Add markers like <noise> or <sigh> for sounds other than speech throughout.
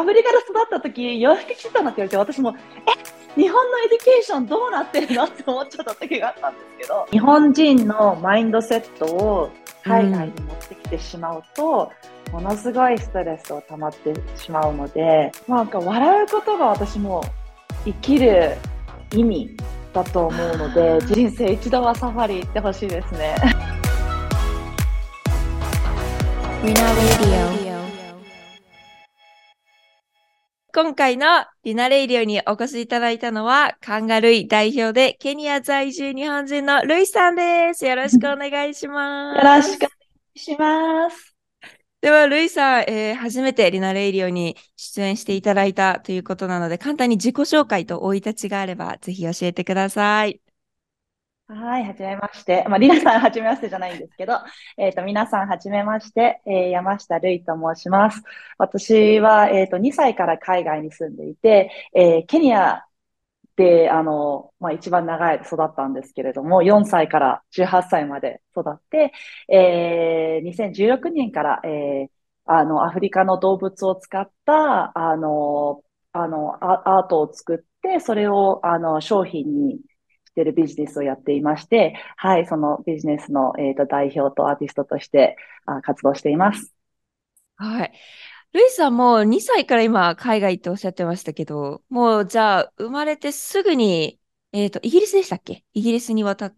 アフリカで育った時、洋服着てたのって言われて、私も、え、日本の education どうなってるの？って思っちゃった時があったんですけど、日本人の mindset を海外に持ってきてしまうと、うん、ものすごいストレスを溜まってしまうので、なんか笑うことが私も生きる意味だと思うので、人生一度はサファリ行ってほしいですね。今回のリナレイリオにお越しいただいたのは、カンガルイ代表でケニア在住日本人のルイさんです。よろしくお願いします。よろしくお願いします。では、ルイさん、えー、初めてリナレイリオに出演していただいたということなので、簡単に自己紹介と生い立ちがあれば、ぜひ教えてください。はい、はじめまして。まあ、りなさん、はじめましてじゃないんですけど、<laughs> えっ、ー、と、皆さん、はじめまして、えー、山下るいと申します。私は、えっ、ー、と、2歳から海外に住んでいて、えー、ケニアで、あの、まあ、一番長い育ったんですけれども、4歳から18歳まで育って、えー、2016年から、えー、あの、アフリカの動物を使った、あの、あの、アートを作って、それを、あの、商品にしているビジネスをやっていまして、はい、そのビジネスの、えーと、代表とアーティストとしてあ活動しています。はい。ルイさんも2歳から今海外っておっしゃってましたけど、もうじゃあ生まれてすぐに、えっ、ー、と、イギリスでしたっけ？イギリスに渡っ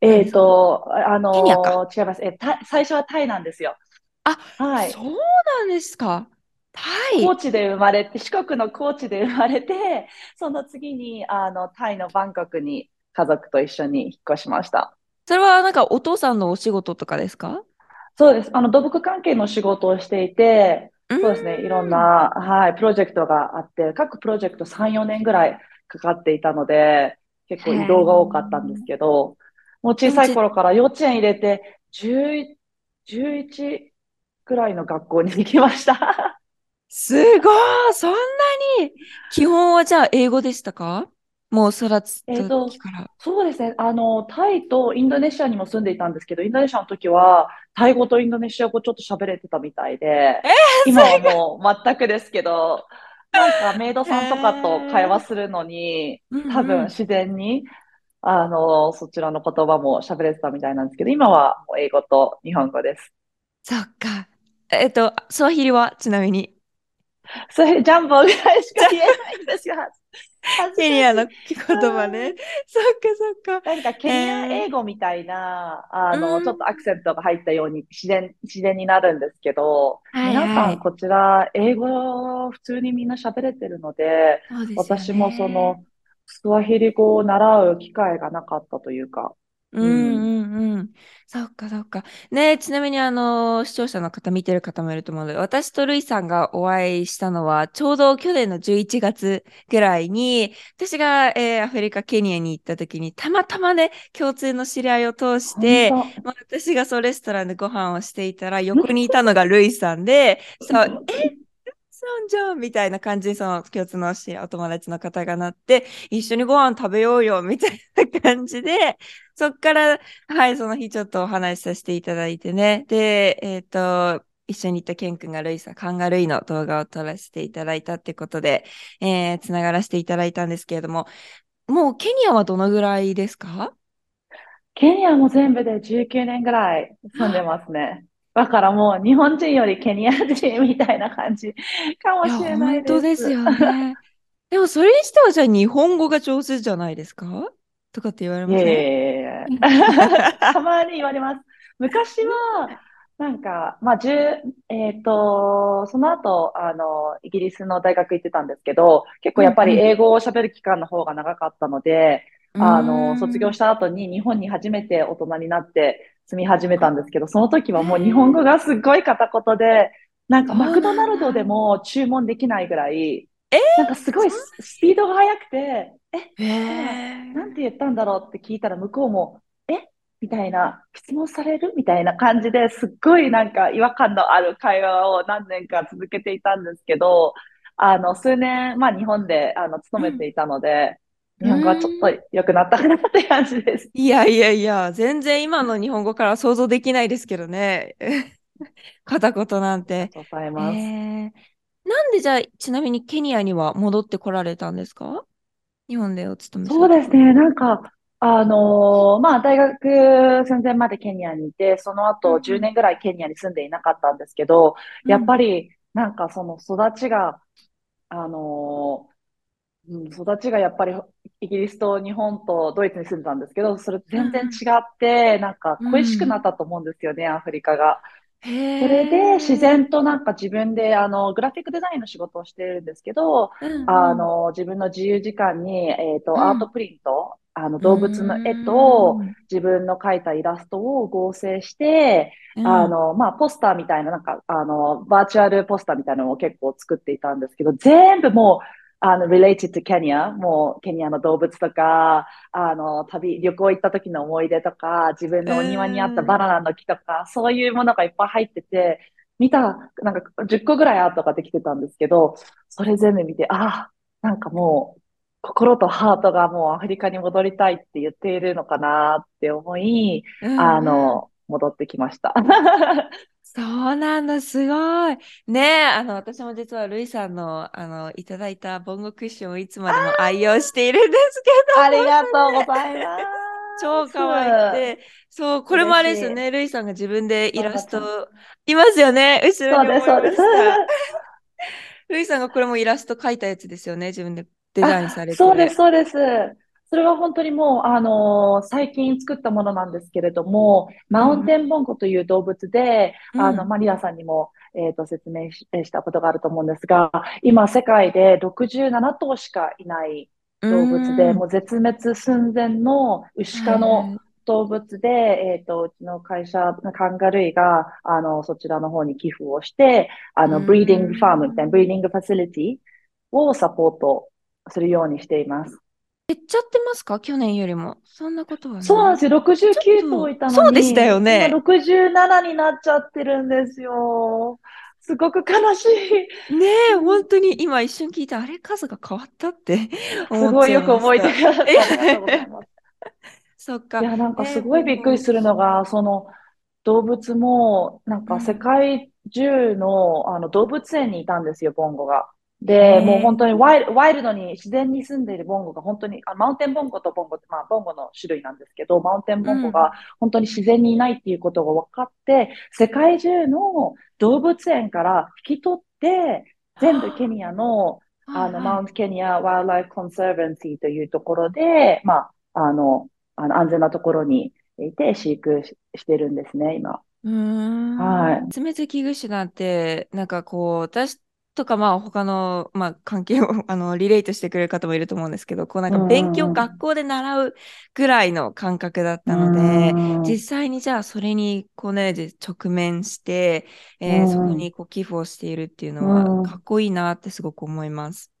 えっ、ー、と、あのー、違います。えた、最初はタイなんですよ。あ、はい。そうなんですか？タイ高知で生まれて、四国の高知で生まれて、その次に、あの、タイのバンコクに家族と一緒に引っ越しました。それはなんかお父さんのお仕事とかですか？そうです。あの、土木関係の仕事をしていて、そうですね。いろんな、はい、プロジェクトがあって、各プロジェクト3、4年ぐらいかかっていたので、結構移動が多かったんですけど、もう小さい頃から幼稚園入れて、10、11ぐらいの学校に行きました。すごいそんなに？基本はじゃあ英語でしたか？もう育つ時から、えー、そうですね。あの、タイとインドネシアにも住んでいたんですけど、インドネシアの時は、タイ語とインドネシア語ちょっと喋れてたみたいで、えー、今はもう全くですけど、なんかメイドさんとかと会話するのに、えー、多分自然に、あの、そちらの言葉も喋れてたみたいなんですけど、今は英語と日本語です。そっか。えっと、ソワヒリはちなみに？<laughs> それジャンボぐらいしか言えないんですよ。ケニアの言葉ね。そっかそっか。なんかケニア英語みたいな、えー、あの、ちょっとアクセントが入ったように自然、自然になるんですけど、はいはい、皆さんこちら英語普通にみんな喋れてるので、で私もその、スワヒリ語を習う機会がなかったというか、うんうんうん。そっかそっか。ね、ちなみにあの、視聴者の方見てる方もいると思うので、私とルイさんがお会いしたのは、ちょうど去年の11月ぐらいに、私が、えー、アフリカ、ケニアに行った時に、たまたまね、共通の知り合いを通して、まあ、私がそうレストランでご飯をしていたら、横にいたのがルイさんで、そう、<laughs> えさんじゃんみたいな感じにその共通のお友達の方がなって、一緒にご飯食べようよみたいな感じで、<laughs> そっから、はい、その日ちょっとお話しさせていただいてね。で、えっ、ー、と、一緒に行ったケン君がルイさん、カンガルイの動画を撮らせていただいたってことで、えー、つながらせていただいたんですけれども、もうケニアはどのぐらいですか？ケニアも全部で19年ぐらい住んでますね。だからもう日本人よりケニア人みたいな感じかもしれないです。本当ですよね。でもそれにしてはじゃあ日本語が上手じゃないですか？とかって言われますね。<laughs> たまに言われます。昔は、なんか、まあ、十、えっ、ー、と、その後、あの、イギリスの大学行ってたんですけど、結構やっぱり英語を喋る期間の方が長かったので、うん、あの、卒業した後に日本に初めて大人になって住み始めたんですけど、その時はもう日本語がすっごい片言で、なんかマクドナルドでも注文できないぐらい、え？なんかすごいスピードが速くて、え、なんて言ったんだろうって聞いたら向こうも、え？みたいな、質問される？みたいな感じですっごいなんか違和感のある会話を何年か続けていたんですけど、あの、数年、まあ日本で、あの、勤めていたので、日本語はちょっと良くなったかなって感じです。いやいやいや、全然今の日本語から想像できないですけどね。<laughs> 片言なんて。ございます。えーなんでじゃあ、ちなみにケニアには戻ってこられたんですか？日本でお勤めすそう。ですね。なんか、あのーまあ、大学寸前までケニアにいて、その後10うんうん年ぐらいケニアに住んでいなかったんですけど、やっうんぱり、なんかその育ちが、あのーうん、育ちがやっぱりイギリスと日本とドイツに住んでたんですけど、それ全然違って、なんかうん恋しくなったと思うんですよね、アフリカが。へそれで自え。然となんか自分であのグラフィックデザインの仕事をしてるんですけど、うんうんあの自分の自由時間に、えっと、アートプリント、あのう動物の絵とん。自分の描いたイラストを合成して、うんあの、まあ、ポスターみたいな、なんか、あの、バーチャルポスターみたいなのを結構作っていたんですけど、全部もう、あの、related to Kenya、もう、ケニアの動物とか、あの、旅、旅行行った時の思い出とか、自分のお庭にあったバナナの木とか、そういうものがいっぱい入ってて、見た、なんか10個ぐらいアートができてたんですけど、それ全部見て、ああ、なんかもう、心とハートがもうアフリカに戻りたいって言っているのかなって思い、あの、戻ってきました。<laughs> そうなんだ、すごい。ねえ、あの、私も実はルイさんの、あの、いただいたボンゴクッションをいつまでも愛用しているんですけど、ありがとうございます。超可愛くて、そう、これもあれですよ嬉ね、ルイさんが自分でイラス頑ト、いますよね、後ろそうです、に思いまそうです。した。ルイさんがこれもイラスト描いたやつですよね、自分でデザインされてそうです、る。そうです。それは本当にもう、あのー最近作ったものなんですけれども、マウンテンボンゴという動物で、うん。あの、マリアさんにも、えっと、説明ししたことがあると思うんですが、今、世界で67頭しかいない動物で、うん。もう絶滅寸前の牛科はいのはい。動物で、えっと、うちの会社のカンガルーイが、あの、そちらの方に寄付をして、あの、うん。ブリーディングファームみたいな、ブリーディングファシリティをサポートするようにしています。減っちゃってますか？去年よりも。そんなことはない。そうなんですよ。ちょっ69と頭いたのに、そうでしたよね今67になっちゃってるんですよ。すごく悲しい。ねえ、本当に今一瞬聞いて、あれ、数が変わったって <laughs> す思ごいよっちゃいまく覚えて。くださってありがとうございます。そっか。いや、なんかねすごいびっくりするのが、その動物も、なんか世界中のあの動物園にいたんですよ、ボンゴが。で、もう本当にワイルワイルドに自然に住んでいるボンゴが本当に、あマウンテンボンゴとボンゴって、まあボンゴの種類なんですけど、マウンテンボンゴが本当に自然にいないっていうことが分かって、世界中の動物園から引き取って、全部ケニアのあの、マウントケニアワイルドライフコンサーバンシーというところで、まあ、あの、あの安全なところにいて飼育ししてるんですね、今。うーん。はい。絶滅危惧種なんて、なんかこう、私とかまあ他の、まあ、関係を <laughs> あのリレートしてくれる方もいると思うんですけど、こうなんか勉強、うん学校で習うぐらいの感覚だったので、うん実際にじゃあそれにこうね、じ直面して、えーうんそこにこう寄付をしているっていうのうんはかっこいいなってすごく思います。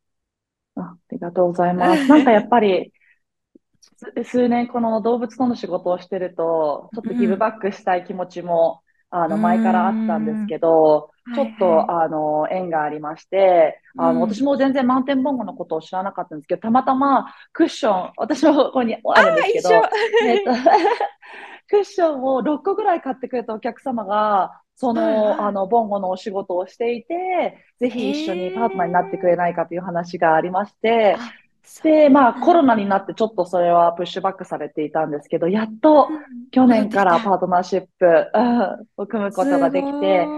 あありがとうございます。<laughs> なんかやっぱり、す数年この動物との仕事をしてると、ちょっとギブバックしたい気持ちも、あの、うん前からあったんですけど、うんちょっと、はいあの、縁がありまして、あうん。の、私も全然マウンテンボンゴのことを知らなかったんですけど、たまたまクッション、私もここにあるんですけど、えっと、<laughs> クッションを6個ぐらい買ってくれたお客様が、その、はいはい。あの、ボンゴのお仕事をしていて、ぜひ一緒にパートナーになってくれないかという話がありまして、あで、まあコロナにっなってちょっとそれはプッシュバックされていたんですけど、やっと去年からパートナーシップうんを組むことができて、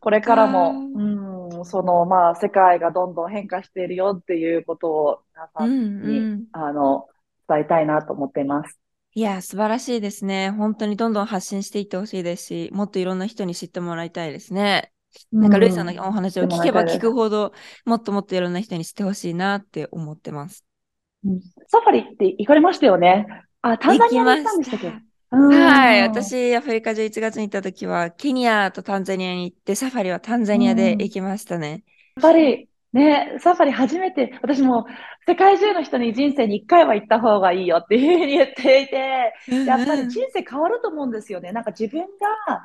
これからも、うん、その、まあ、世界がどんどん変化しているよっていうことを皆さうんんに、うんあの、伝えたいなと思っています。いや、素晴らしいですね。本当にどんどん発信していってほしいですし、もっといろんな人に知ってもらいたいですね。なんか、ルイさんのお話を聞けば聞くほど、もっともっといろんな人に知ってほしいなって思ってます。うんサファリって行かれましたよね。あ、タンザニアに行ったんでしたっけ？うんはい。私、アフリカ11月に行った時は、ケニアとタンザニアに行って、サファリはタンザニアで行きましたね。やっぱり、ね、サファリ初めて、私も世界中の人に人生に一回は行った方がいいよっていうふうに言っていて、やっぱり人生変わると思うんですよね。なんか自分が、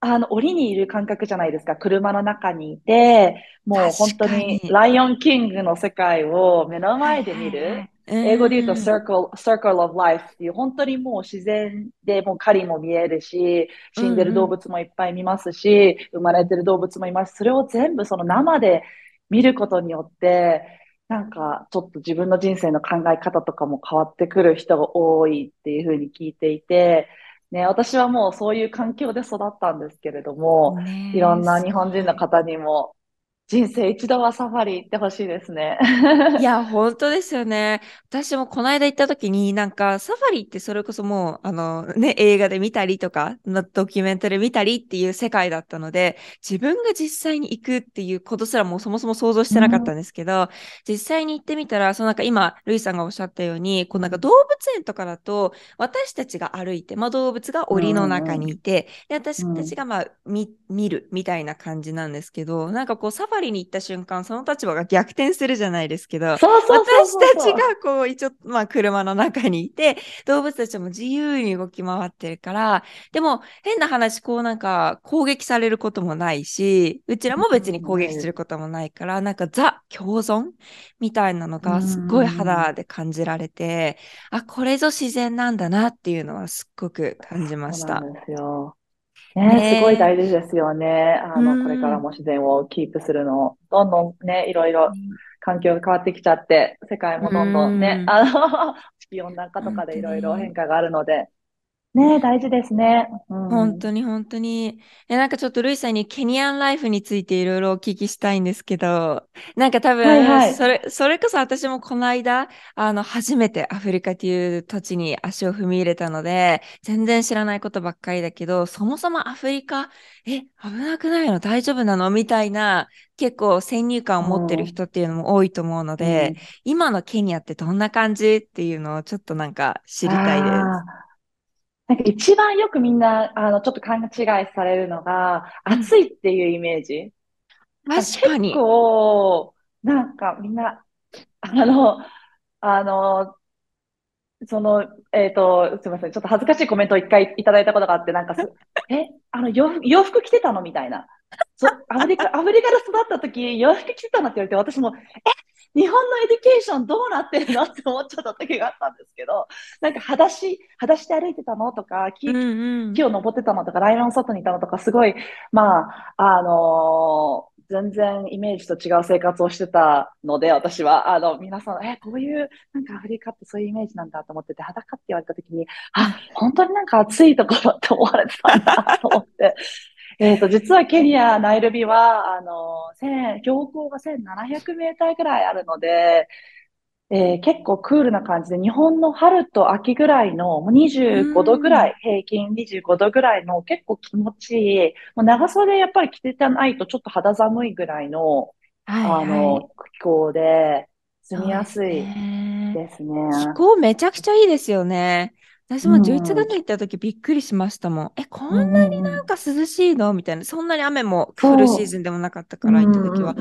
あの、檻にいる感覚じゃないですか。車の中にいて、もう本当にライオンキングの世界を目の前で見る。英語で言うと circle, circle of life っていう本当にもう自然でもう狩りも見えるし、死んでる動物もいっぱい見ますし、生まれてる動物もいます。それを全部その生で見ることによって、なんかちょっと自分の人生の考え方とかも変わってくる人が多いっていうふうに聞いていて、ね、私はもうそういう環境で育ったんですけれども、いろんな日本人の方にも人生一度はサファリ行ってほしいですね。いや、本当ですよね。私もこの間行った時に、なんかサファリってそれこそもう、あのね、映画で見たりとか、ドキュメントで見たりっていう世界だったので、自分が実際に行くっていうことすらもうそもそも想像してなかったんですけど、うん、実際に行ってみたら、そのなんか今、ルイさんがおっしゃったように、こうなんか動物園とかだと、私たちが歩いて、まあ動物が檻の中にいて、で私たちがまあ見見るみたいな感じなんですけど、なんかこうサファリに行った瞬間、その立場が逆転するじゃないですけど、私たちがこう一応、まあ車の中にいて、動物たちも自由に動き回ってるから、でも変な話、こうなんか攻撃されることもないし、うちらも別に攻撃することもないから、なんかザ共存みたいなのがすっごい肌で感じられて、あ、これぞ自然なんだなっていうのはすっごく感じました。そうなんですよ。ね、すごい大事ですよね。あの、これからも自然をキープするの。どんどんね、いろいろ環境が変わってきちゃって、世界もどんどんね、あの、地球温暖化とかでいろいろ変化があるので、ね大事ですね。うん、本当に本当に。え、なんかちょっとルイさんにケニアンライフについていろいろお聞きしたいんですけど、なんか多分、はいはい、それ、それこそ私もこの間、あの、初めてアフリカという土地に足を踏み入れたので、全然知らないことばっかりだけど、そもそもアフリカ、え、危なくないの？大丈夫なの？みたいな、結構先入観を持ってる人っていうのも多いと思うので、うん、今のケニアってどんな感じ？っていうのをちょっとなんか知りたいです。なんか一番よくみんな、あの、ちょっと勘違いされるのが、暑いっていうイメージ。確かに。結構、なんかみんな、あの、あの、その、えっ、ー、と、すみません。ちょっと恥ずかしいコメントを一回いただいたことがあって、なんかす、<laughs> え、あの洋、洋服着てたの？みたいな。そアフリカ、<laughs> アフリカで育った時、洋服着てたの？って言われて、私も、え、日本の education どうなってるのって思っちゃった時があったんですけど、なんか裸足、裸足で歩いてたのとか、木,、木を登ってたのとか、ライオン外にいたのとか、すごい、まあ、あのー、全然イメージと違う生活をしてたので、私は、あの、皆さん、え、こういう、なんかアフリカってそういうイメージなんだと思ってて、裸って言われた時に、あ、本当になんか暑いところって思われてたんだと思って、えっ、ー、と、実はケニア、ナイルビは、あの、標高が1700メーターぐらいあるので、えー、結構クールな感じで、日本の春と秋ぐらいの、もう25度ぐらい、平均25度ぐらいの結構気持ちいい、もう長袖やっぱり着てたないとちょっと肌寒いぐらいの、はいはい、あの、気候で、住みやすいですね。気候めちゃくちゃいいですよね。私も11月に行った時びっくりしましたもん。え、こんなになんか涼しいの？みたいな。そんなに雨も降るシーズンでもなかったから行った時は。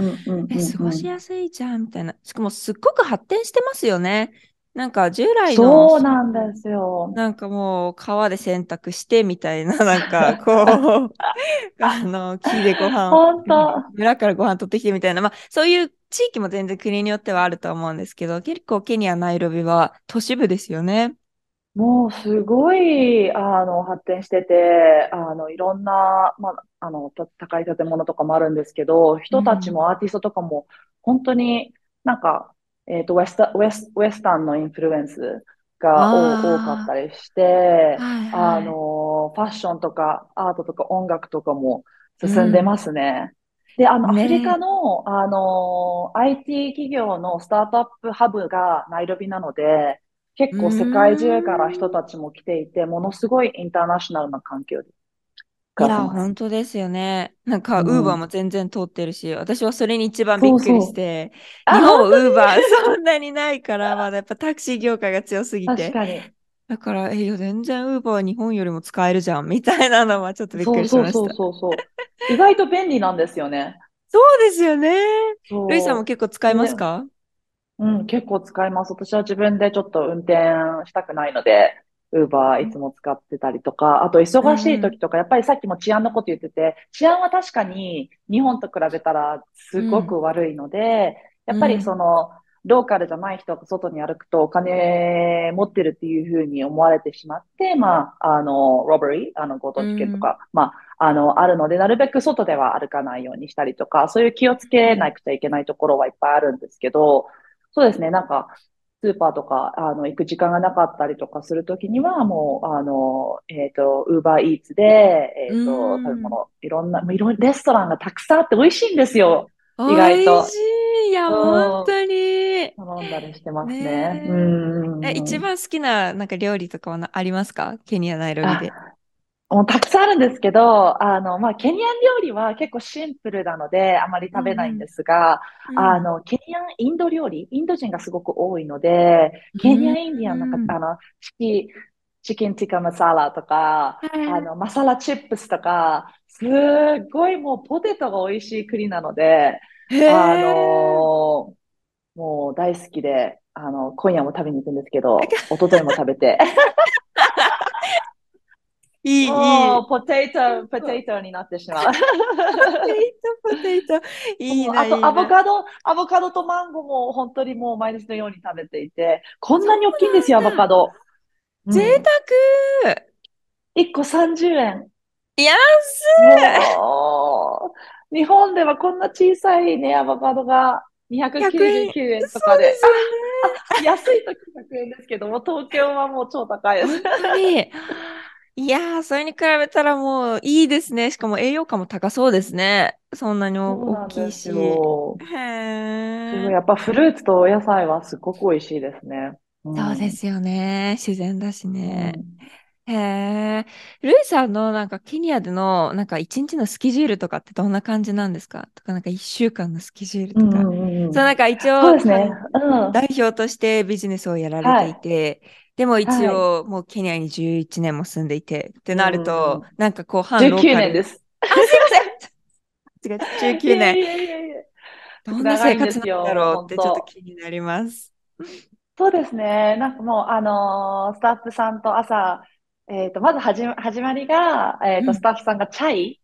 え、過ごしやすいじゃんみたいな。しかもすっごく発展してますよね。なんか従来の、そうなんですよ。なんかもう川で洗濯してみたいな、<laughs> なんかこう、<laughs> あの、木でご飯本当村からご飯取ってきてみたいな、まあそういう地域も全然国によってはあると思うんですけど、結構ケニア、ナイロビは都市部ですよね。もうすごい、あの、発展してて、あの、いろんな、まあ、あの、高い建物とかもあるんですけど、人たちもアーティストとかも、本当になんか、えっと、ウェスタ、ウェス、ウェスタンのインフルエンスが多かったりして、はいはい、あの、ファッションとかアートとか音楽とかも進んでますね。うん、で、あの、アフリカの、あの、IT 企業のスタートアップハブがナイロビなので、結構世界中から人たちも来ていて、ものすごいインターナショナルな環境で。いや、本当ですよね。なんか、ウーバーも全然通ってるし、うん、私はそれに一番びっくりして、そうそう日本ウーバーそんなにないから、まだやっぱタクシー業界が強すぎて。確かに。だから、え、いや、全然ウーバー日本よりも使えるじゃん、みたいなのはちょっとびっくりしました。そうそうそうそう意外と便利なんですよね。そうですよね。ルイさんも結構使いますか、うん、結構使います。私は自分でちょっと運転したくないので、ウーバーいつも使ってたりとか、あと忙しい時とか、やっぱりさっきも治安のこと言ってて、治安は確かに日本と比べたらすごく悪いので、やっぱりその、ローカルじゃない人が外に歩くとお金持ってるっていうふうに思われてしまって、まあ、あの、ロバリー、あの、強盗事件とか、まあ、あの、あるので、なるべく外では歩かないようにしたりとか、そういう気をつけなくちゃいけないところはいっぱいあるんですけど、そうですね、なんか、スーパーとか、あの、行く時間がなかったりとかするときには、もう、あの、えっ、ー、と、ウーバーイーツで、えっ、ー、と、食べ物、いろんな、いろんなレストランがたくさんあって美味しいんですよ。意外と。美味しい。いや、本当に。頼んだりしてますね。ねうん。え、一番好きな、なんか料理とかはありますか？ケニア、ナイロビで。もうたくさんあるんですけど、あの、まあ、ケニアン料理は結構シンプルなので、あまり食べないんですが、うん、あの、ケニアンインド料理、インド人がすごく多いので、ケニアンインディアンの、うん、あの、チキ、チキンティカマサラとか、あの、マサラチップスとか、すっごいもうポテトが美味しい国なので、あのもう大好きで、あの、今夜も食べに行くんですけど、一昨日も食べて。<laughs> いい、いい。ポテト、ポテトになってしまう。ポテト、ポテト。<laughs> いいな。あと、アボカド、アボカドとマンゴーも本当にもう毎日のように食べていて、こんなに大きいんですよ、アボカド。贅沢、うん、!1 個30円。安い日本ではこんな小さいね、アボカドが299円とかで。安い時100円ですけども、東京はもう超高いです。いやー、それに比べたらもういいですね。しかも栄養価も高そうですね。そんなに大きいし。へー。やっぱフルーツとお野菜はすごく美味しいですね。うん、そうですよね。自然だしね。うん、へえ。ルイさんのなんかケニアでのなんか一日のスケジュールとかってどんな感じなんですか？とかなんか一週間のスケジュールとか。うんうんうん、そうなんか一応、そうですね、うん、代表としてビジネスをやられていて、はいでも一応、もうケニアに11年も住んでいて、ってなると、なんかこう、反ローカル。19年です。<laughs> あ、すいません。違う、19年。いやいやいやどんな生活なんだろうってちょっと気になります。そうですね。なんかもう、あのー、スタッフさんと朝、えっ、ー、と、まずはじ始まりが、えっ、ー、と、スタッフさんがチャイ、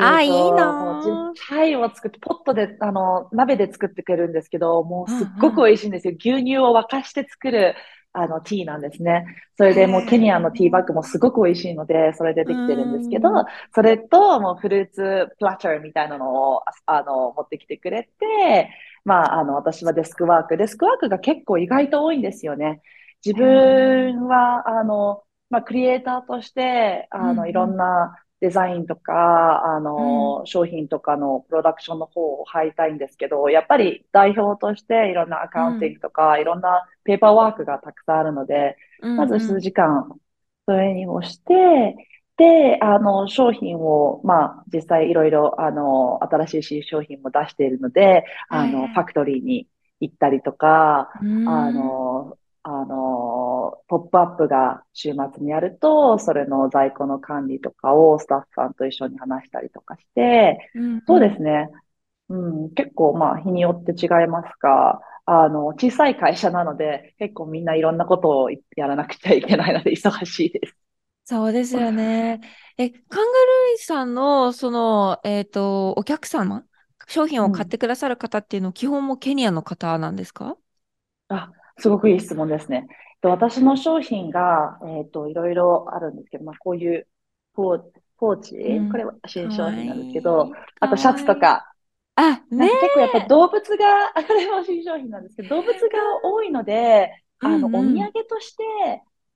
あ、いいなチャイを作って、ポットで、あの、鍋で作ってくれるんですけど、もうすっごく美味しいんですよ。うんうん、牛乳を沸かして作るあの、ティーなんですね。それでもうケニアのティーバッグもすごく美味しいので、それでできてるんですけど、それともうフルーツプラッターみたいなのを、あの、持ってきてくれて、まあ、あの、私はデスクワーク。デスクワークが結構意外と多いんですよね。自分は、あの、まあ、クリエイターとして、あの、いろんなデザインとか、あの、うん、商品とかのプロダクションの方を入りたいんですけど、やっぱり代表としていろんなアカウンティングとか、うん、いろんなペーパーワークがたくさんあるので、うんうん、まず数時間トレーニングをして、で、あの、商品を、まあ、実際いろいろ、あの、新しい商品も出しているので、あの、ファクトリーに行ったりとか、あの、あの、ポップアップが週末にあると、それの在庫の管理とかをスタッフさんと一緒に話したりとかして、うん、そうですね。うん、結構まあ日によって違いますが、あの、小さい会社なので、結構みんないろんなことをやらなくちゃいけないので忙しいです。そうですよね。え、カンガルーさんの、その、えっ、ー、と、お客様、商品を買ってくださる方っていうの、うん、基本もケニアの方なんですか？あ、すごくいい質問ですね。私の商品が、えっ、ー、と、いろいろあるんですけど、まあ、こういうポーポーチ、うん、これは新商品なんですけど、あとシャツとか、あ、ね結構やっぱ動物が、<laughs> これも新商品なんですけど、動物が多いので、あの、うん。うん、お土産として、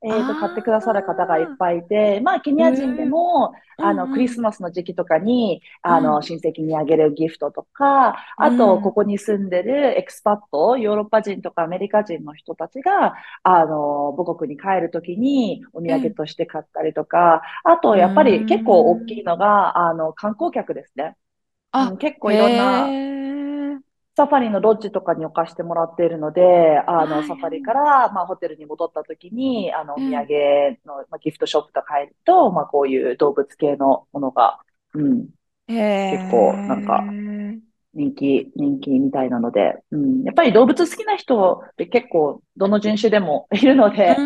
えっ、ー、と、買ってくださる方がいっぱいいて、まあ、ケニア人でも、あの、クリスマスの時期とかに、あの、親戚にあげるギフトとか、あと、ここに住んでるエクスパット、ヨーロッパ人とかアメリカ人の人たちが、あの、母国に帰るときにお土産として買ったりとか、あと、やっぱり結構大きいのが、あの、観光客ですね。あ、結構いろんな、サファリのロッジとかに置かしてもらっているので、あの、サファリから、まあ、ホテルに戻った時に、あの、お土産の、まあ、ギフトショップとか入ると、まあ、こういう動物系のものが、うん、結構、なんか、人気、人気みたいなので、うん、やっぱり動物好きな人って結構、どの人種でもいるので、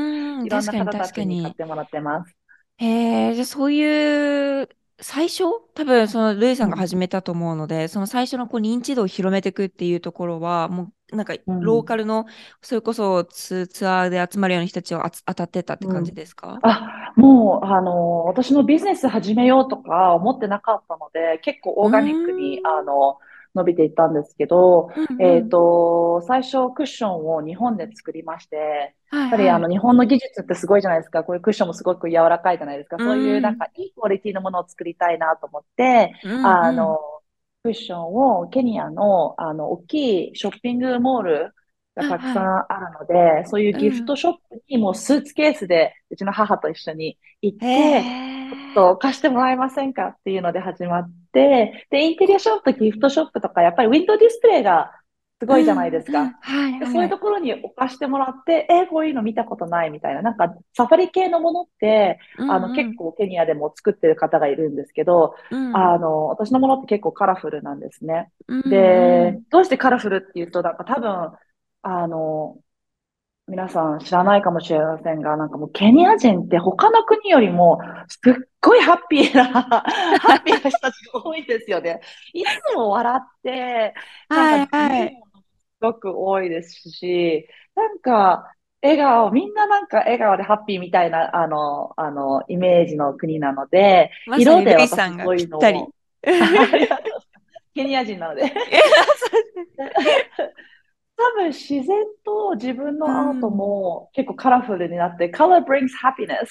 いろんな方たちに買ってもらってます。へえ、じゃあそういう最初多分そのルイさんが始めたと思うので、その最初のこう認知度を広めていくっていうところは、もうなんかうん。ローカルの、それこそツツアーで集まるような人たちをあつ当たってたって感じですか、あ、もう、あの、私のビジネス始めようとか思ってなかったので、結構オーガニックに、うーん。あの、伸びていったんですけど、うんうんえっと、最初クッションを日本で作りまして、はいやっぱりあはいの日本の技術ってすごいじゃないですか。こういうクッションもすごく柔らかいじゃないですか。そういうなんかいいクオリティのものを作りたいなと思って、うんうんあの、クッションをケニアのあの大きいショッピングモールがたくさんあるので、そういうギフトショップにもうスーツケースでうちの母と一緒に行って、へちょっと貸してもらえませんかっていうので始まって、で、インテリアショップ、ギフトショップとか、やっぱりウィンドウディスプレイがすごいじゃないですか。うんうんはいはい。でそういうところに置かしてもらって、えーこういうの見たことないみたいな。なんか、サファリ系のものって、あの、結構ケニアでも作ってる方がいるんですけど、うん、あの、私のものって結構カラフルなんですね。うんで、どうしてカラフルっていうと、なんか多分、あの、皆さん知らないかもしれませんが、なんかもうケニア人って他の国よりもすっごいハッピーな、<laughs> ハッピーな人たちが多いですよね。いつも笑って、なんかはいはいすごく多いですし、なんか、笑顔、みんななんか笑顔でハッピーみたいな、あの、あの、イメージの国なので、色で私そういうのを <laughs> ケニア人なので。<laughs> 多分自然と自分のアートも結構カラフルになって、color brings happiness。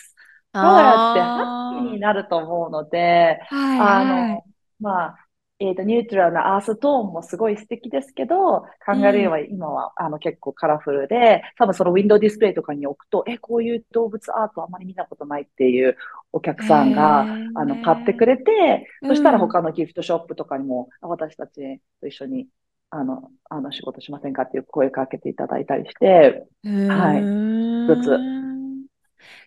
カラーってハッピーになると思うので、はいあはい。の、まあ、えっと、ニュートラルなアーストーンもすごい素敵ですけど、カンガルーは今は、あの結構カラフルで、多分そのウィンドウディスプレイとかに置くと、え、こういう動物アートあまり見たことないっていうお客さんが、あの、買ってくれて、そしたら他のギフトショップとかにも、あ私たちと一緒に、あの、あの、仕事しませんかっていう声かけていただいたりして、はい一一つ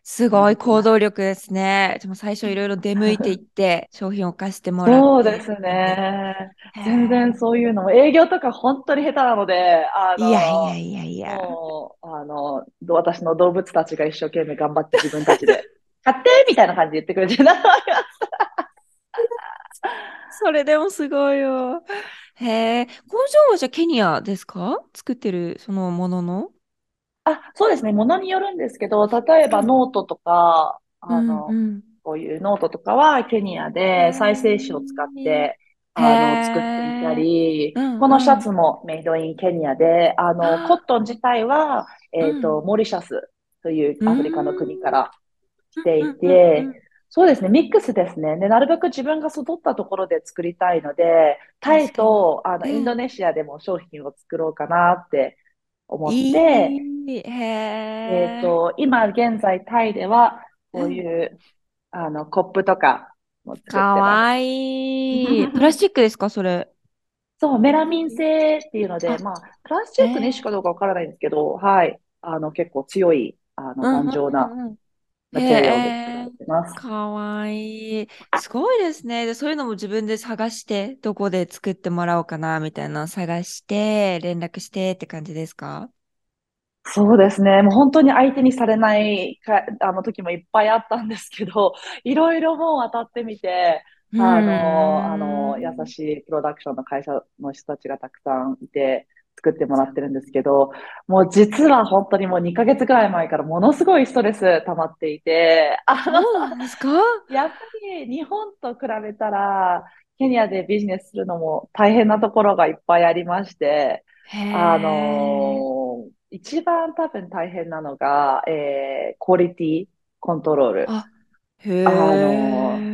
すごい行動力ですね。でも最初いろいろ出向いていって、商品を貸してもらって。そうですね。全然そういうのも、営業とか本当に下手なので、あの、いやいやいやいや。あの、私の動物たちが一生懸命頑張って自分たちで、<laughs> 買ってみたいな感じで言ってくれてるな。<laughs> それでもすごいよ。へえ。工場はじゃあケニアですか？作ってるそのものの？あ、そうですね。ものによるんですけど、例えばノートとか、あの、うんうん。こういうノートとかはケニアで再生紙を使って、あの、作っていたりうんうん、このシャツもメイドインケニアで、ああの、ー。コットン自体は、えっうと、モリシャスというアフリカの国から来ていうんうんてうん、そうですね、ミックスですね。で、なるべく自分が育ったところで作りたいので、タイと、あの、うんインドネシアでも商品を作ろうかなって思っいい。て、へえ。えっと、今現在タイでは、こういう、あの、コップとかも作ってかます。わいい。<laughs> プラスチックですかそれ？そう、メラミン製っていうので、あまあ、プラスチックの一種かどうかわからないんですけど、はい。あの、結構強い、あの、頑丈なうんうんうんリアルで作られてます。かわいい。すごいですね。で、そういうのも自分で探して、どこで作ってもらおうかな、みたいなのを探して、連絡してって感じですか？そうですね。もう本当に相手にされないか、あの時もいっぱいあったんですけど、<laughs> いろいろもう当たってみて、あの、あの、優しいプロダクションの会社の人たちがたくさんいて、作ってもらってるんですけど、もう実は本当にもう2ヶ月ぐらい前からものすごいストレス溜まっていて、あそうの、なんですか？やっぱり日本と比べたら、ケニアでビジネスするのも大変なところがいっぱいありまして、へあーのー一番多分大変なのが、えー、クオリティコントロール。あ、へあえ。の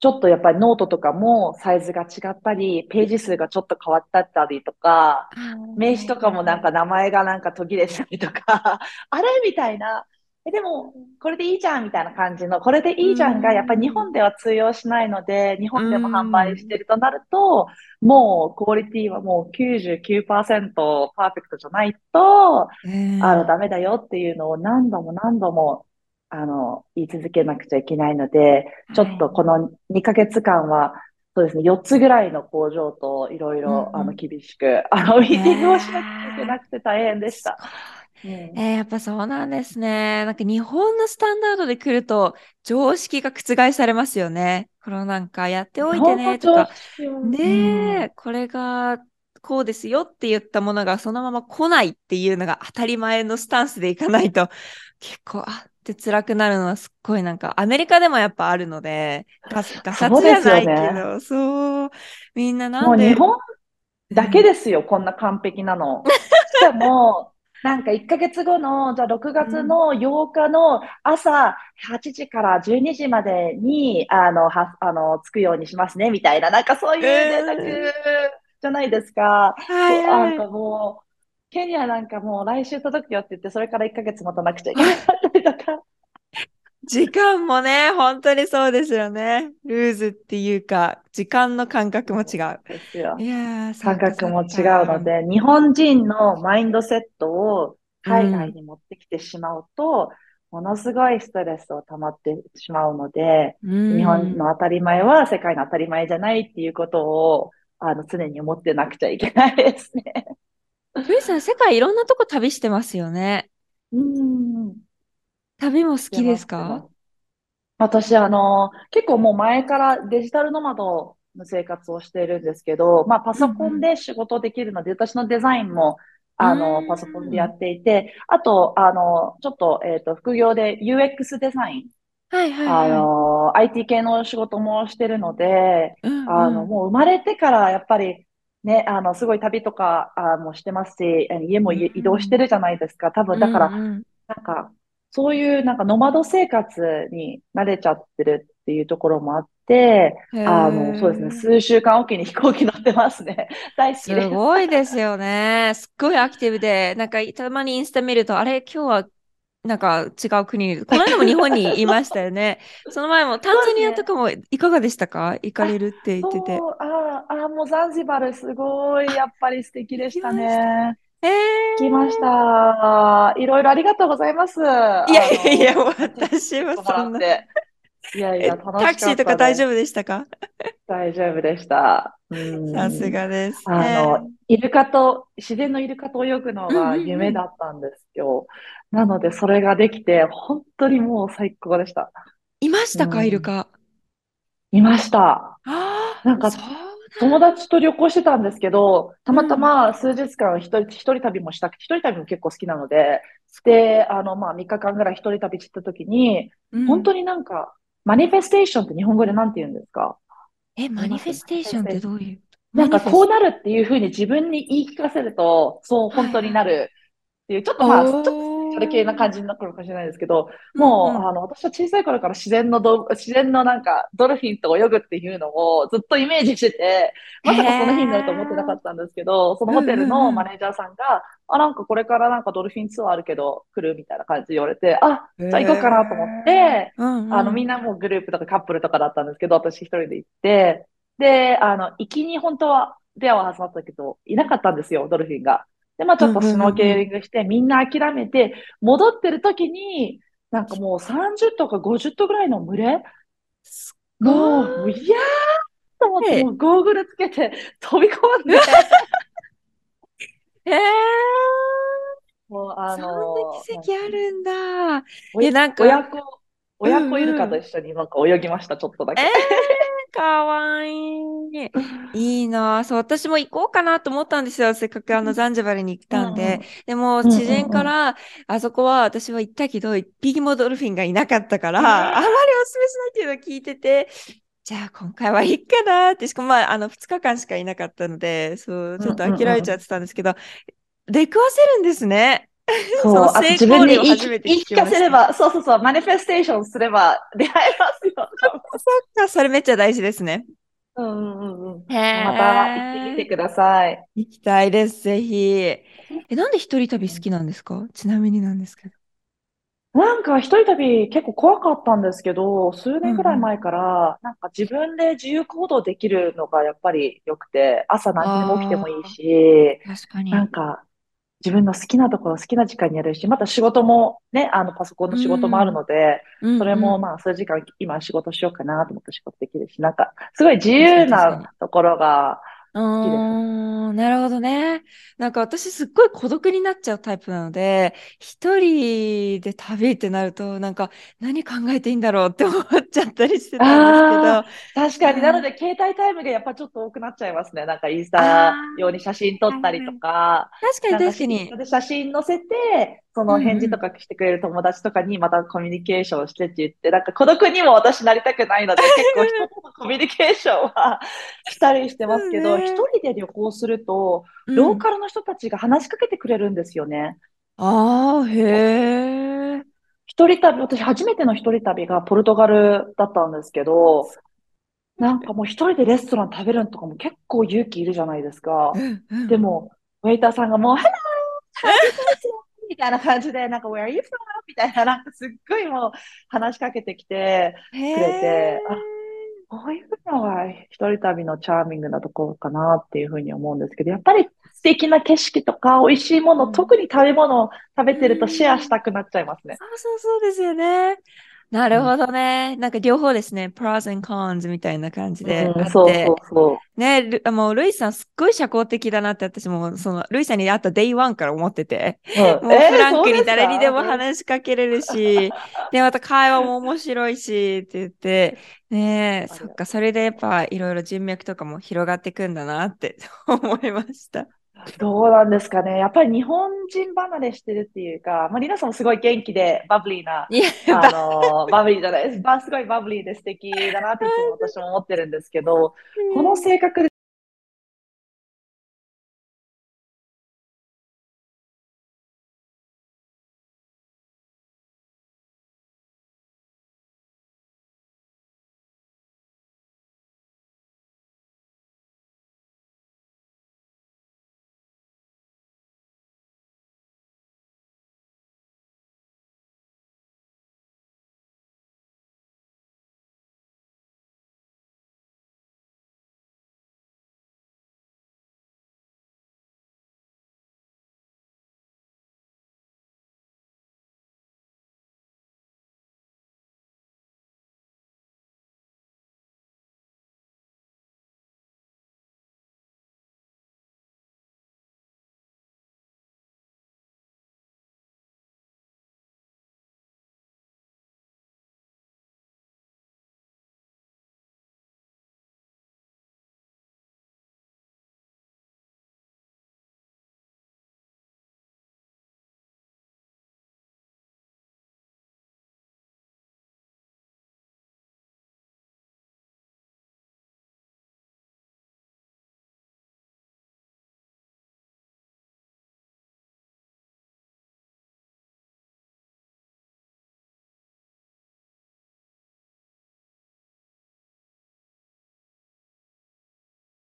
ちょっとやっぱりノートとかもサイズが違ったり、ページ数がちょっと変わったりとか、名刺とかもなんか名前がなんか途切れたりとか、<laughs> あれみたいな。え、でも、これでいいじゃんみたいな感じの、これでいいじゃんが、やっぱり日本では通用しないので、日本でも販売してるとなると、もうクオリティはもう99%パーフェクトじゃないと、うんあの、ダメだよっていうのを何度も何度も、あの、言い続けなくちゃいけないので、ちょっとこの2ヶ月間は、そうですね、4つぐらいの工場といろいろ、うんうんあの、厳しく、あの、ミーティングをしなゃいけなくて大変でした。うんえーやっぱそうなんですね。なんか日本のスタンダードで来ると常識が覆されますよね。このなんかやっておいてねとか。ねえ、これがこうですよって言ったものがそのまま来ないっていうのが当たり前のスタンスでいかないと、結構、あって辛くなるのはすっごいなんか、アメリカでもやっぱあるので、ガ <laughs> ガサツじゃないけど、そう,、そう、みんななんで。もう日本だけですよ、うん、こんな完璧なの。<laughs> しかも、なんか1ヶ月後の、じゃあ6月の8日の朝8時から12時までに、あの、は、あの、着くようにしますね、みたいな、なんかそういう連絡じゃないですか。はいはい、なんかもう、ケニアなんかもう来週届くよって言って、それから1ヶ月待たなくちゃいけなかったりとか。時間もね、本当にそうですよね。ルーズっていうか、時間の感覚も違う。ですよ。いや感覚も違うので、日本人のマインドセットを海外に持ってきてしまうと、うん、ものすごいストレスを溜まってしまうので、うん、日本の当たり前は世界の当たり前じゃないっていうことを、あの、常に思ってなくちゃいけないですね。ルイさん、世界いろんなとこ旅してますよね。うん。旅も好きですか？私、あの、結構もう前からデジタルノマドの生活をしているんですけど、まあ、パソコンで仕事できるので、うん、私のデザインも、あの、パソコンでやっていて、あと、あの、ちょっと、えっ、ー、と、副業で UX デザイン。はいはい、はい、あの、IT 系の仕事もしてるので、うんうん、あの、もう生まれてからやっぱり、ね、あの、すごい旅とかあもしてますし、家も移動してるじゃないですか。多分、だから、うんうん、なんか、そういうなんかノマド生活に慣れちゃってるっていうところもあって、あの、そうですね、数週間おきに飛行機乗ってますね。<laughs> 大好きです。<laughs> すごいですよね。すっごいアクティブで、なんかたまにインスタ見ると、あれ、今日はなんか違う国に、この間も日本にいましたよね。<laughs> その前もタンザニアとかもいかがでしたか、行かれるって言ってて。ああ、もうザンジバルすごいやっぱり素敵でしたね。えー、来ました。いろいろありがとうございます。いやいやいや、私はそんな。いやいや、楽しかった、タクシーとか大丈夫でしたか？大丈夫でした。さすがです、ね、あの、イルカと、自然のイルカと泳ぐのが夢だったんですよ。なので、それができて、本当にもう最高でした。いましたか、うん、イルカ。いました。なんか、友達と旅行してたんですけど、たまたま数日間一人、一人旅もしたくて、一人旅も結構好きなので、で、あの、まあ、3日間ぐらい一人旅してた時に、うん、本当になんか、マニフェステーションって日本語で何て言うんですか？え、マニフェステーションってどういう？なんかこうなるっていうふうに自分に言い聞かせると、そう本当になるっていう、ちょっとまあ、ちょっとそれ系な感じになるかもしれないですけど、もう、うんうん、あの、私は小さい頃から自然のど、自然のなんか、ドルフィンと泳ぐっていうのをずっとイメージしてて、まさかその日になると思ってなかったんですけど、そのホテルのマネージャーさんが、あ、なんかこれからなんかドルフィンツアーあるけど来るみたいな感じで言われて、あ、じゃあ行こうかなと思って、うんうん、あの、みんなもグループとかカップルとかだったんですけど、私一人で行って、で、あの、行きに本当は出会は始まったけど、いなかったんですよ、ドルフィンが。で、まあちょっとスノーケーリングして、みんな諦めて、戻ってる時に、なんかもう30とか50頭ぐらいの群れ？もう、いやーと思って、もうゴーグルつけて飛び込んで。<laughs> えー、もうあのー、そんな奇跡あるんだ。え、なんか。親子、親子イルカと一緒になんか泳ぎました、ちょっとだけ。えーかわいい。いいなそう、私も行こうかなと思ったんですよ。せっかくあのザンジバルに行ったんで。でも、知人から、あそこは私は行ったけど、一匹もドルフィンがいなかったから、あまりおすすめしないっていうのを聞いてて、じゃあ今回はいいかなって、しかもまあ、あの、2日間しかいなかったので、そう、ちょっと諦めちゃってたんですけど、出くわせるんですね。そう、あ自分に言い聞かせれば、そうそうそう、マニフェステーションすれば出会えますよ。<laughs> そっか、それめっちゃ大事ですね。うんうんうん。また行ってみてください。行きたいです、ぜひ。え、なんで一人旅好きなんですか？ちなみになんですけど。なんか一人旅結構怖かったんですけど、数年くらい前から、なんか自分で自由行動できるのがやっぱり良くて、朝何時にも起きてもいいし、確かに。なんか自分の好きなところ、好きな時間にやるし、また仕事もね、あの、パソコンの仕事もあるので、うん、それもまあ、数時間今仕事しようかなと思って仕事できるし、なんか、すごい自由なところが好きです。ーん、なるほどね。なんか私すっごい孤独になっちゃうタイプなので、一人で旅ってなると、なんか何考えていいんだろうって思っちゃったりしてたんですけど。確かに。なので、で、携帯タイムがやっぱちょっと多くなっちゃいますね。なんかインスあター用に写真撮ったりとか、確かに確かに。写真載せて、その。返事とかしてくれる友達とかにまたコミュニケーションしてって言って、なんか孤独にも私なりたくないので、<laughs> 結構人とのコミュニケーションはしたりしてますけど、一ね。人で旅行すると、うん。ローカルの人たちが話しかけてくれるんですよね。ああ、へえ。一人旅、私初めての一人旅がポルトガルだったんですけど、なんかもう一人でレストラン食べるのとかも結構勇気いるじゃないですか。うんうん。でも、ウェイターさんがもう、Hello! How are you doing? みたいな感じで、なんか、Where are you from? みたいな、なんかすっごいもう話しかけてきてへくれて、え。あ、こういうのは一人旅のチャーミングなところかなっていうふうに思うんですけど、やっぱり素敵な景色とか美味しいもの、うん。特に食べ物を食べうてるとシェアしん。たくなっちゃいますね。そうそうそうですよね。なうん。るほどね。なんか両方ですね。pros and cons みたいな感じでうん、あっそうて。そうそね、ルもうルイさんすっごい社交的だなって私もそのルイさんに会った Day One から思ってて、う。うん。もうフえー、ランクに誰にでも。話しかけれるし、で、また会話も面白いしって言って、ねえ、そっか、それでやっぱいろいろ人脈とかも広がっていくんだなって <laughs> 思いました。う。どうなんですかね。やっぱり日本人離れしてるっていうか、まあ、リナさんもすごい元気でバブリーな、あば、のーバブリーじゃないです。ば、すごいバブリーで素敵だなっていつも私も思ってるんですけど、この性格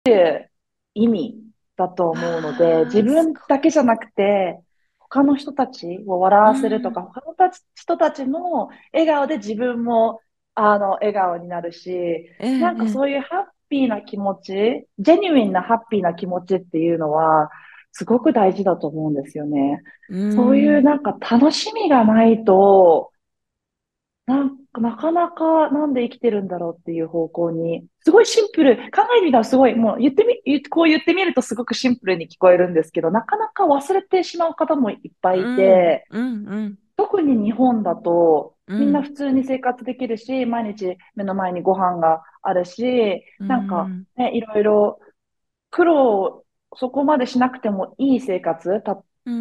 で意味だと思うので、自分だけじゃなくて、他の人たちを笑。わせるとか、うん。他のたち人たちの笑顔で自分も、あの、笑顔になるし、うんなんかうん。そういうハッピーな気持ち、ジェニュインなハッピーな気持ちっていうのは、すごく大事だと思うんですよね。うそういうんなんか楽しみがないと、なんか、なかなかなんで生きてるんだろうっていう方向に、すごいシンプル、考えてみたらすごい、もう言ってみ、言こう言ってみるとすごくシンプルに聞こえるんですけど、なかなか忘れてしまう方もいっぱいいうん。て、うん。うん。特に日本だと、う。みんなん普通に生活できるし、毎日目の前にご飯があるし、うなんかん。ね、いろいろ苦労、そこまでしなくてもいい生活、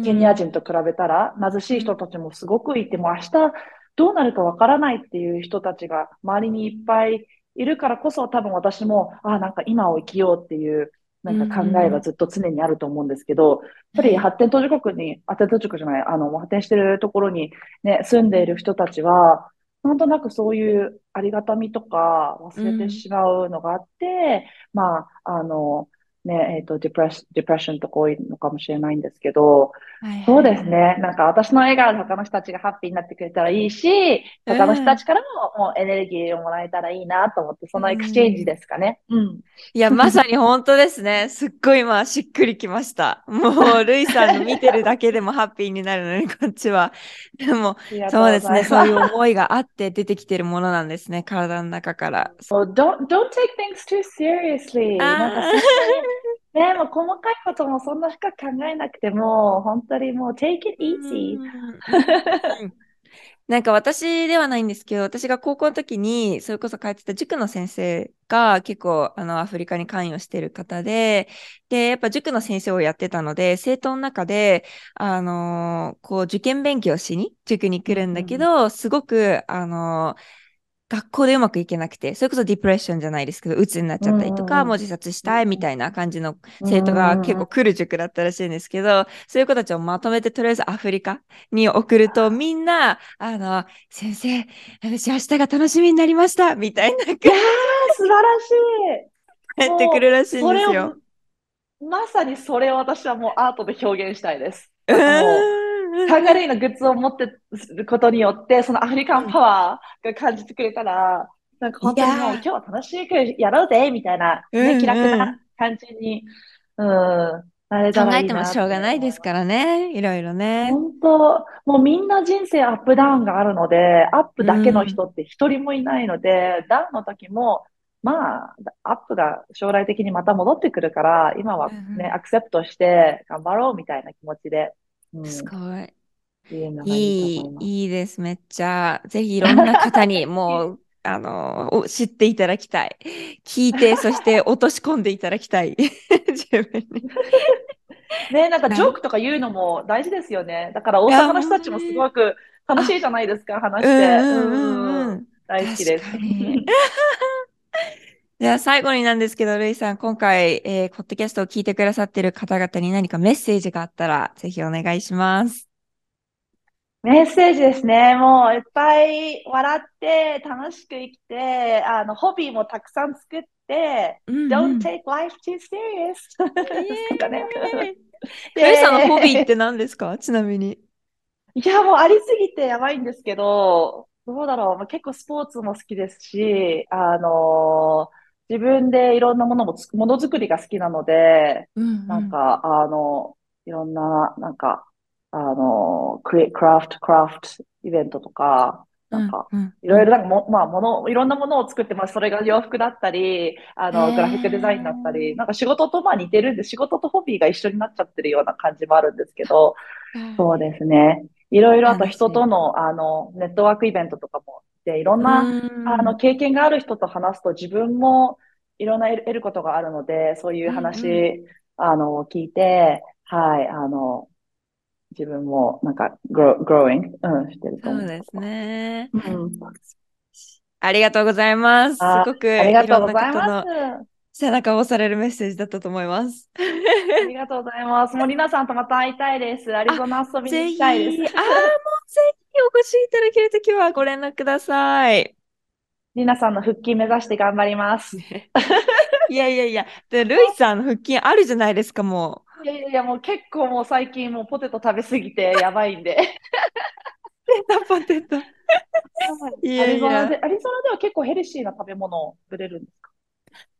ケニアん。人と比べたら貧しい人うん。たちもすごくいて、もう明日どうなるかわからないっていう人たちが周りにいっぱいいるからこそ多分私も、あ、なんか今を生きようっていううなんか考えはん。ずっと常にあると思うんですけど、やっぱり発展途上国に、発展途上国じゃない、あの、発展してるところにね、住んでいる人たちは、なんとなくそういうありがたみとか忘れてしまうのがあって、まあ、あの、ね、えっと、 depression とか多いのかもしれないんですけど、はいそう。ですね。なんか私の笑顔で他の人たちがハッピーになってくれたらいいし、他の人たちからももうエネルギーをもらえたらいいなと思って、その exchange ですかね。うん。いや、まさに本当ですね。<laughs> すっごい今、しっくりきました。もう、ルイさんの見てるだけでもハッピーになるのに、こっちは。でも、そうですね。そういう思いがあって出てきてるものなんですね。体の中から。So don't, don't take things too seriously. なんかね、もう細かいこともそんな深く考えなくても、本当にもう take it う easy. ん。うん。<laughs> なんか私ではないんですけど、私が高校の時に、それこそ通ってた塾の先生が結構あのアフリカに関与している方で、で、やっぱ塾の先生をやってたので、生徒の中で、あのこう受験勉強しに塾に来るんだけど、すごく、あの学校でうまくいけなくて、それこそディプレッションじゃないですけど、鬱になっちゃったりとか、うんもう自殺したいみたいな感じの生徒が結構来る塾だったらしいんですけど、そういう子たちをまとめてとりあえずアフリカに送ると、<laughs> みんな、あの、先生、私明日が楽しみになりましたみたいな感じいやー、素晴らしい。<laughs> 帰ってくるらしいんですよ。まさにそれを私はもうアートで表現したいです。カンガルーのグッズを持ってることによって、そのアフリカンパワーが感じてくれたら、なんか本当に今日は楽しくやろうぜ、みたいな、ね、うんうん。気楽な感じに、うん、なれた考えてもしょうがないですからね。いろいろね。本当、もうみんな人生アップダウンがあるので、アップだけの人って一人もいないので、ダウンの時も、まあ、アップが将来的にまた戻ってくるから、今はうんね、アクセプトして頑張ろうみたいな気持ちで、うん、すごい。いいいいです。めっちゃ。ぜひいろんな方に <laughs> もう、あの、お知っていただきたい。聞いて、<laughs> そして落とし込んでいただきたい。<laughs> 自分に。ね、なんかはいジョークとか言うのも大事ですよね。だから大阪の人たちもすごく楽しいじゃないですか、話して。うんうんうんうん。大好きです。じゃあ最後になんですけど、ルイさん、今回、えー、ポッドキャストを聞いてくださっている方々に何かメッセージがあったら、ぜひお願いします。メッセージですね。もういっぱい笑って楽しく生きて、あの、ホビーもたくさん作って、うんうん Don't take life too serious <laughs> ですかね。ルイさんのホビーって何ですか？ちなみに。いや、もうありすぎてやばいんですけど、どうだろう。まあ結構スポーツも好きですし、あの自分でいろんなものもつ、ものづくりが好きなので、うんなんか、あの、いろんな、なんか、あの、クリ、クラフト、クラフトイベントとか、なんか、うんうん。いろいろなんかも、まあ、もの、いろんなものを作ってます。それが洋服だったり、あの、グラフィックデザインだったり、なんか仕事とまあ似てるんで、仕事とホビーが一緒になっちゃってるような感じもあるんですけど、そうですね。いろいろあと人との、あの、ネットワークイベントとかも、で、いろんな、うんあの、経験がある人と話すと自分もいろんな得ることがあるので、そういう話、うんあの、聞いて、はい、あの、自分もなんか、grow, growing、うん、してると思う。そうですね。うん。ありがとうございます。すあごくありがとうごいろざいまんな方の背中を押されるメッセージだったと思います。す。ありがとうございます。<laughs> もう、りなさんとまた会いたいです。アリゾナ遊びに行きたいです。ああ、もうぜひお越しいただけるときはご連絡ください。りなさんの復帰目指して頑張ります。い <laughs> いやいやいや、で、ルイさんの腹筋あるじゃないですか、もう。やいやいや、もう結構もう最近もうポテト食べすぎてやばいんで。<laughs> ポテト。いやいやアリゾナで、アリゾナでは結構ヘルシーな食べ物をくれるんですか？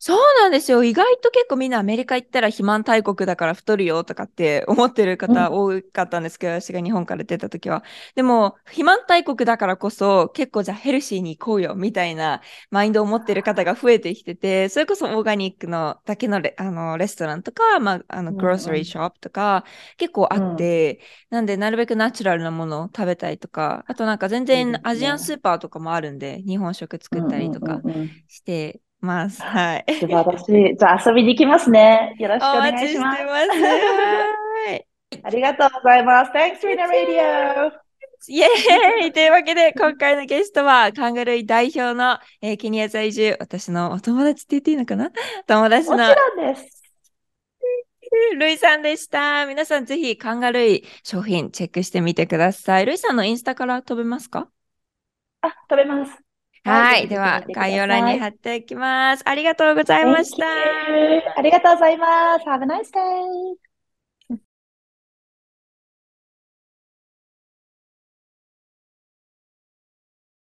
そうなんですよ。意外と結構みんなアメリカ行ったら肥満大国だから太るよとかって思ってる方多かったんですけど、私が日本から出た時は。でも、肥満大国だからこそ結構じゃあヘルシーに行こうよみたいなマインドを持ってる方が増えてきてて、それこそオーガニックのだけのレあのレストランとか、まあ、あのうんうんグロスリーショップとか結構あって、なんでなるべくナチュラルなものを食べたいとか、あとなんか全然アジアンスーパーとかもあるんで、日本食作ったりとかうんうんうんうんしてます。はい。素晴らしい。じゃあ遊びに行きますね。よろしくおお願いしま。ますす。はい。ありがとうございます。Thanks, Rina Radio! イエーイというわけで、今回のゲストは、カンガルー代表の、えーケニア在住、私のお友達って言っていいのかな？<laughs> 友達のもちろんです。ルイさんでした。皆さんぜひカンガルー商品チェックしてみてください。ルイさんのインスタから飛べますか？あ、食べます。はい。では概要欄に貼っておきます。ありがとうございました。ありがとうございます。Have a nice day!